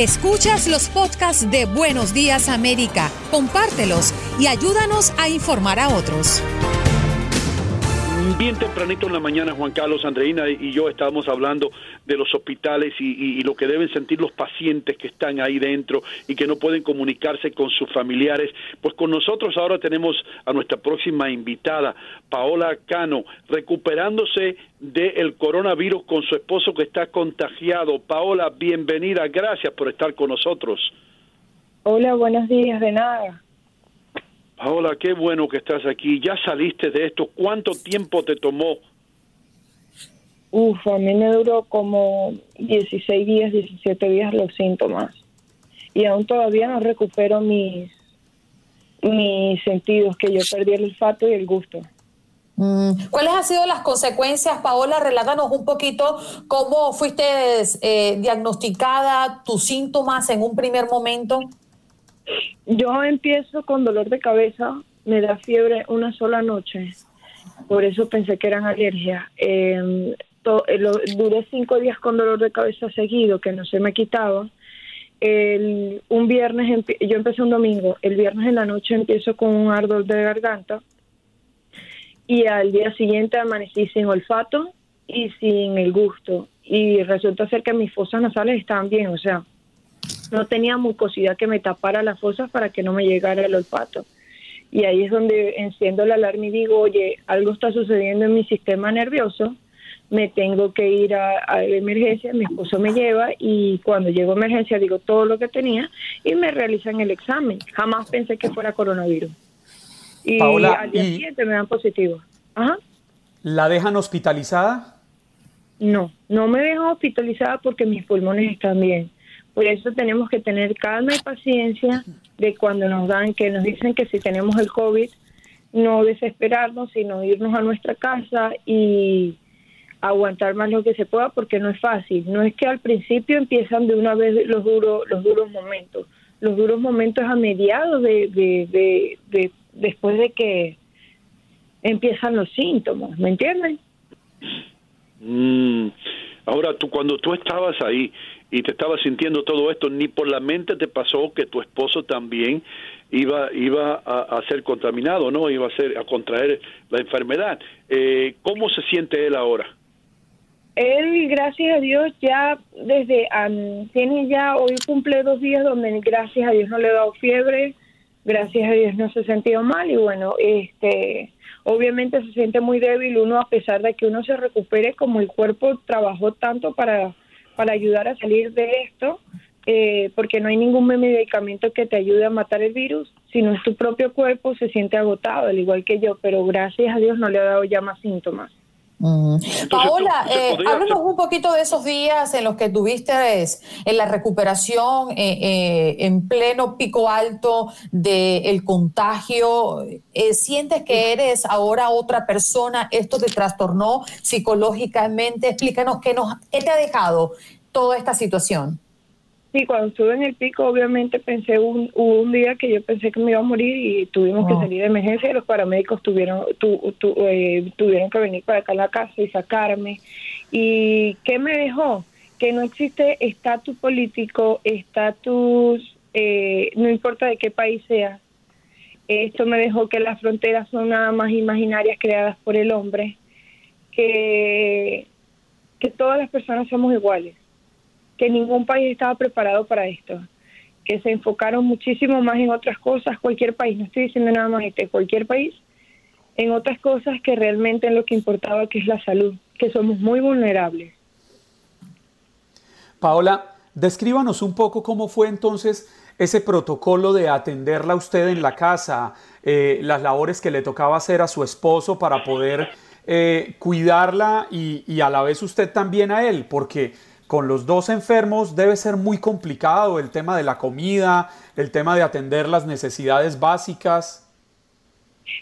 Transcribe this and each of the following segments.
Escuchas los podcasts de Buenos Días América, compártelos y ayúdanos a informar a otros. Bien tempranito en la mañana, Juan Carlos, Andreina y yo estábamos hablando de los hospitales y, lo que deben sentir los pacientes que están ahí dentro y que no pueden comunicarse con sus familiares. Pues con nosotros ahora tenemos a nuestra próxima invitada, Paola Cano, recuperándose del coronavirus con su esposo que está contagiado. Paola, bienvenida, gracias por estar con nosotros. Hola, buenos días, de nada. Paola, qué bueno que estás aquí. Ya saliste de esto. ¿Cuánto tiempo te tomó? Uf, a mí me duró como 16 días, 17 días los síntomas. Y aún todavía no recupero mis, mis sentidos, que yo perdí el olfato y el gusto. Mm, ¿Cuáles han sido las consecuencias, Paola? Relátanos un poquito cómo fuiste eh, diagnosticada, tus síntomas en un primer momento. Yo empiezo con dolor de cabeza, me da fiebre una sola noche, por eso pensé que eran alergias. Em, eh, duré cinco días con dolor de cabeza seguido, que no se me quitaba. El, un viernes, yo empecé un domingo, el viernes en la noche empiezo con un ardor de garganta y al día siguiente amanecí sin olfato y sin el gusto. Y resulta ser que mis fosas nasales estaban bien, o sea, no tenía mucosidad que me tapara las fosas para que no me llegara el olfato. Y ahí es donde enciendo la alarma y digo, oye, algo está sucediendo en mi sistema nervioso, me tengo que ir a, a emergencia, mi esposo me lleva y cuando llego a emergencia digo todo lo que tenía y me realizan el examen. Jamás pensé que fuera coronavirus. Y al día siguiente me dan positivo. Ajá. ¿La dejan hospitalizada? No, no me dejan hospitalizada porque mis pulmones están bien. Por eso tenemos que tener calma y paciencia de cuando nos dan, que nos dicen que si tenemos el COVID, no desesperarnos, sino irnos a nuestra casa y aguantar más lo que se pueda porque no es fácil. No es que al principio empiezan de una vez los duros, los duros momentos. Los duros momentos a mediados de, de, de, después de que empiezan los síntomas, ¿me entienden? Mm. Ahora, tú cuando tú estabas ahí, y te estabas sintiendo todo esto, ni por la mente te pasó que tu esposo también iba iba a, ser contaminado, ¿no? Iba a ser a contraer la enfermedad. Eh, ¿Cómo se siente él ahora? Él, gracias a Dios, ya desde tiene ya hoy cumple dos días donde gracias a Dios no le ha dado fiebre, gracias a Dios no se ha sentido mal y bueno, este, obviamente se siente muy débil uno a pesar de que uno se recupere como el cuerpo trabajó tanto para para ayudar a salir de esto, eh, porque no hay ningún medicamento que te ayude a matar el virus, sino es tu propio cuerpo se siente agotado, al igual que yo, pero gracias a Dios no le ha dado ya más síntomas. Paola, eh, háblanos un poquito de esos días en los que tuviste en la recuperación, eh, eh, en pleno pico alto del contagio. Eh, ¿Sientes que eres ahora otra persona? ¿Esto te trastornó psicológicamente? Explícanos qué, nos, qué te ha dejado toda esta situación. Sí, cuando estuve en el pico, obviamente pensé un, hubo un día que yo pensé que me iba a morir y tuvimos que salir de emergencia y los paramédicos tuvieron tu, eh, tuvieron que venir para acá a la casa y sacarme. ¿Y qué me dejó? Que no existe estatus político, estatus, eh, no importa de qué país sea. Esto me dejó que las fronteras son nada más imaginarias creadas por el hombre, que, que todas las personas somos iguales que ningún país estaba preparado para esto, que se enfocaron muchísimo más en otras cosas, cualquier país, no estoy diciendo nada más este, cualquier país, en otras cosas que realmente en lo que importaba, que es la salud, que somos muy vulnerables. Paola, descríbanos un poco cómo fue entonces ese protocolo de atenderla usted en la casa, eh, las labores que le tocaba hacer a su esposo para poder eh, cuidarla y, y, a la vez usted también a él, porque con los dos enfermos debe ser muy complicado el tema de la comida, el tema de atender las necesidades básicas.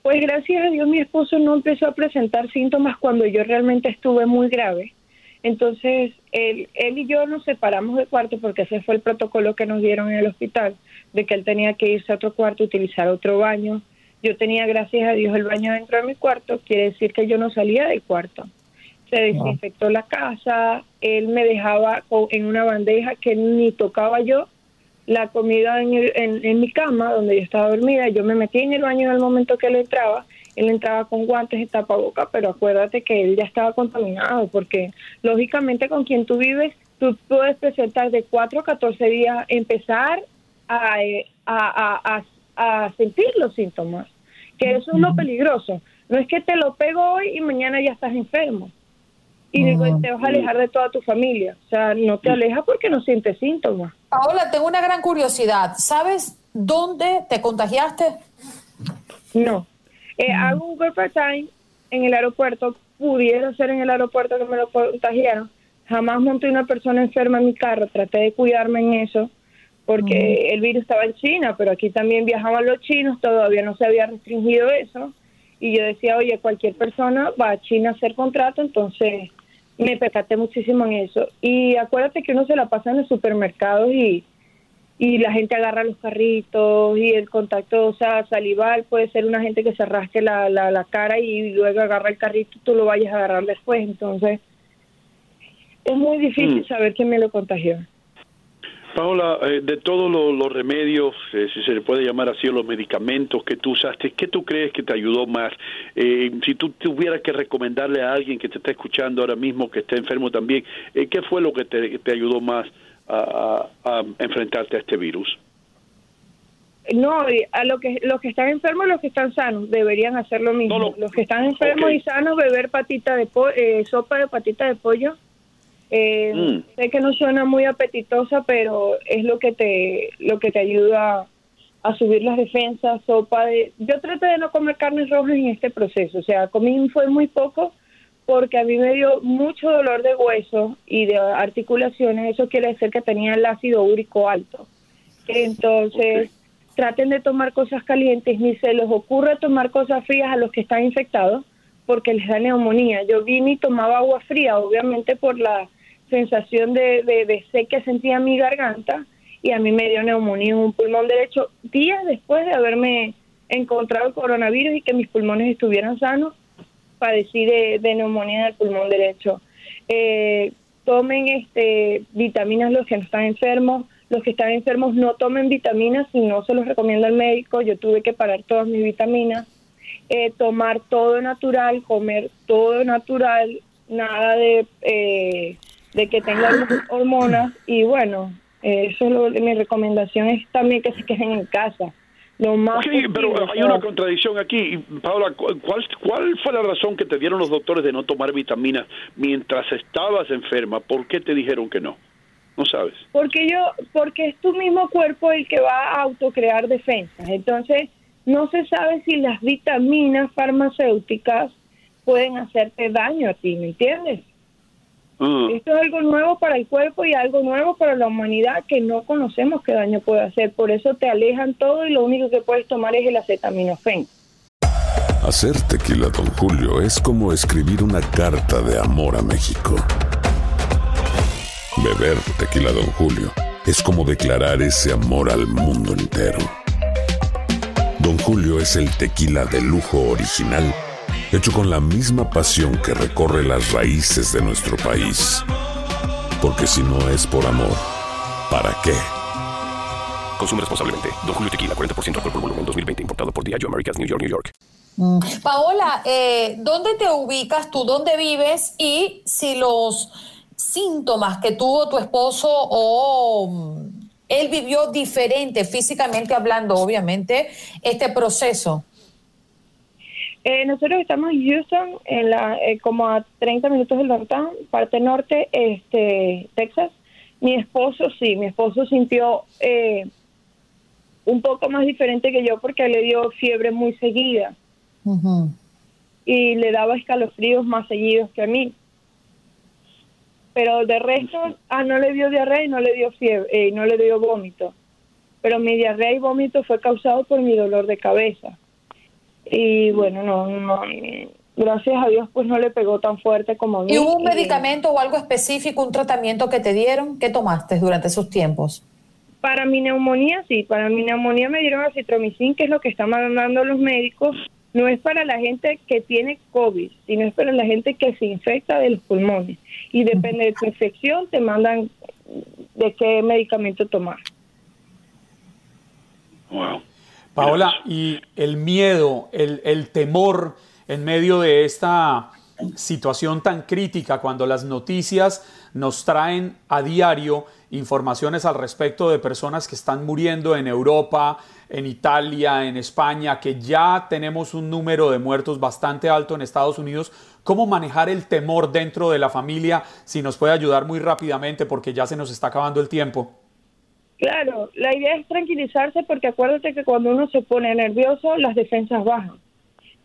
Pues gracias a Dios mi esposo no empezó a presentar síntomas cuando yo realmente estuve muy grave. Entonces, él, él y yo nos separamos de cuarto porque ese fue el protocolo que nos dieron en el hospital, de que él tenía que irse a otro cuarto, utilizar otro baño. Yo tenía, gracias a Dios, el baño dentro de mi cuarto, quiere decir que yo no salía del cuarto se desinfectó la casa, él me dejaba en una bandeja que ni tocaba yo la comida en, en, mi cama donde yo estaba dormida, yo me metí en el baño en el momento que él entraba, él entraba con guantes y tapaboca, pero acuérdate que él ya estaba contaminado, porque lógicamente con quien tú vives, tú puedes presentar de 4 a 14 días, empezar a, a, a, a sentir los síntomas, que eso es lo peligroso. No es que te lo pego hoy y mañana ya estás enfermo y digo, te vas a alejar de toda tu familia. O sea, no te alejas porque no sientes síntomas. Paola, tengo una gran curiosidad. ¿Sabes dónde te contagiaste? No. Eh, hago un work time en el aeropuerto. Pudiera ser en el aeropuerto que me lo contagiaron. Jamás monté una persona enferma en mi carro. Traté de cuidarme en eso porque el virus estaba en China, pero aquí también viajaban los chinos. Todavía no se había restringido eso. Y yo decía, oye, cualquier persona va a China a hacer contrato, entonces me percaté muchísimo en eso. Y acuérdate que uno se la pasa en los supermercados y, y la gente agarra los carritos y el contacto, o sea, salival puede ser una gente que se rasque la, la, la cara y luego agarra el carrito y tú lo vayas a agarrar después. Entonces, es muy difícil mm. saber quién me lo contagió. Paola, eh, de todos los, remedios, eh, si se le puede llamar así, los medicamentos que tú usaste, ¿qué tú crees que te ayudó más? Eh, si tú tuvieras que recomendarle a alguien que te está escuchando ahora mismo, que esté enfermo también, ¿qué fue lo que te, ayudó más a, enfrentarte a este virus? No, a lo que, los que están enfermos y los que están sanos deberían hacer lo mismo. los que están enfermos y sanos, beber patita de sopa de patita de pollo eh, mm. Sé que no suena muy apetitosa, pero es lo que te lo que te ayuda a subir las defensas, sopa de... Yo traté de no comer carnes rojas en este proceso, o sea, comí fue muy poco porque a mí me dio mucho dolor de hueso y de articulaciones, eso quiere decir que tenía el ácido úrico alto. Entonces, traten de tomar cosas calientes, ni se les ocurre tomar cosas frías a los que están infectados porque les da neumonía. Yo vine y tomaba agua fría, obviamente por la sensación de, de, sé que sentía mi garganta y a mí me dio neumonía en un pulmón derecho días después de haberme encontrado el coronavirus y que mis pulmones estuvieran sanos, padecí de, neumonía en el pulmón derecho. Eh, tomen este vitaminas los que no están enfermos, los que están enfermos no tomen vitaminas si no se los recomienda el médico, yo tuve que parar todas mis vitaminas, eh, tomar todo natural, comer todo natural, nada de... Eh, de que tengan hormonas y bueno, eso es lo, mi recomendación es también que se queden en casa. Lo más pero hay una contradicción aquí. Paola, ¿cuál, ¿cuál fue la razón que te dieron los doctores de no tomar vitaminas mientras estabas enferma? ¿Por qué te dijeron que no? No sabes. Porque yo, porque es tu mismo cuerpo el que va a autocrear defensas. Entonces, no se sabe si las vitaminas farmacéuticas pueden hacerte daño a ti, ¿me entiendes? Ah. Esto es algo nuevo para el cuerpo y algo nuevo para la humanidad que no conocemos qué daño puede hacer. Por eso te alejan todo y lo único que puedes tomar es el acetaminofén. Hacer tequila, Don Julio, es como escribir una carta de amor a México. Beber tequila, Don Julio, es como declarar ese amor al mundo entero. Don Julio es el tequila de lujo original, hecho con la misma pasión que recorre las raíces de nuestro país. Porque si no es por amor, ¿para qué? Consume responsablemente. Don Julio Tequila, 40% alcohol por volumen, 2020. Importado por Diageo Americas, New York, New York. Paola, eh, ¿dónde te ubicas tú? ¿Dónde vives? Y si los síntomas que tuvo tu esposo o mm, él vivió diferente físicamente hablando, obviamente, este proceso. Eh, nosotros estamos en Houston, en la, eh, como a 30 minutos del downtown, parte norte, este, Texas. Mi esposo sí, mi esposo sintió eh, un poco más diferente que yo porque le dio fiebre muy seguida y le daba escalofríos más seguidos que a mí. Pero de resto, ah, no le dio diarrea y no le dio fiebre, eh, y no le dio vómito. Pero mi diarrea y vómito fue causado por mi dolor de cabeza. Y bueno, no, no, gracias a Dios pues no le pegó tan fuerte como a mí. ¿Y hubo un Y- medicamento o algo específico, un tratamiento que te dieron? ¿Qué tomaste durante esos tiempos? Para mi neumonía, sí, para mi neumonía me dieron acitromicin, que es lo que están mandando los médicos. No es para la gente que tiene COVID, sino es para la gente que se infecta de los pulmones. Y depende de tu infección, te mandan de qué medicamento tomar. Wow. Paola, y el miedo, el, el temor en medio de esta situación tan crítica, cuando las noticias nos traen a diario informaciones al respecto de personas que están muriendo en Europa, en Italia, en España, que ya tenemos un número de muertos bastante alto en Estados Unidos. ¿Cómo manejar el temor dentro de la familia? Si nos puede ayudar muy rápidamente porque ya se nos está acabando el tiempo. Claro, la idea es tranquilizarse porque acuérdate que cuando uno se pone nervioso, las defensas bajan.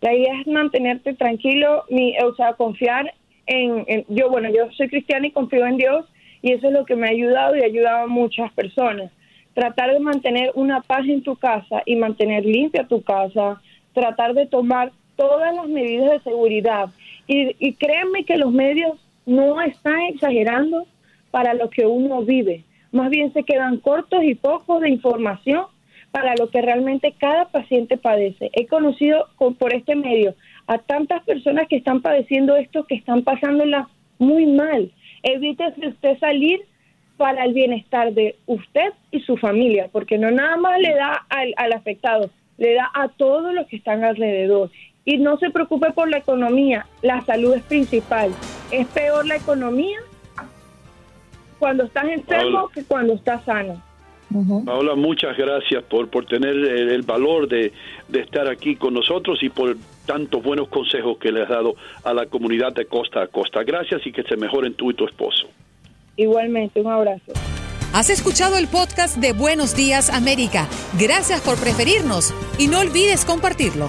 La idea es mantenerte tranquilo, mi, o sea, confiar en, yo, bueno, yo soy cristiana y confío en Dios y eso es lo que me ha ayudado y ha ayudado a muchas personas. Tratar de mantener una paz en tu casa y mantener limpia tu casa, tratar de tomar todas las medidas de seguridad. Y, y créanme que los medios no están exagerando para lo que uno vive. Más bien se quedan cortos y pocos de información para lo que realmente cada paciente padece. He conocido con- por este medio a tantas personas que están padeciendo esto, que están pasándola muy mal. Evítese usted salir para el bienestar de usted y su familia, porque no nada más le da al, al afectado, le da a todos los que están alrededor. Y no se preocupe por la economía, la salud es principal. Es peor la economía cuando estás enfermo Paola. que cuando estás sano. Paola, muchas gracias por, por tener el, el valor de, de estar aquí con nosotros y por tantos buenos consejos que le has dado a la comunidad de costa a costa. Gracias y que se mejoren tú y tu esposo. Igualmente, un abrazo. Has escuchado el podcast de Buenos Días América. Gracias por preferirnos y no olvides compartirlo.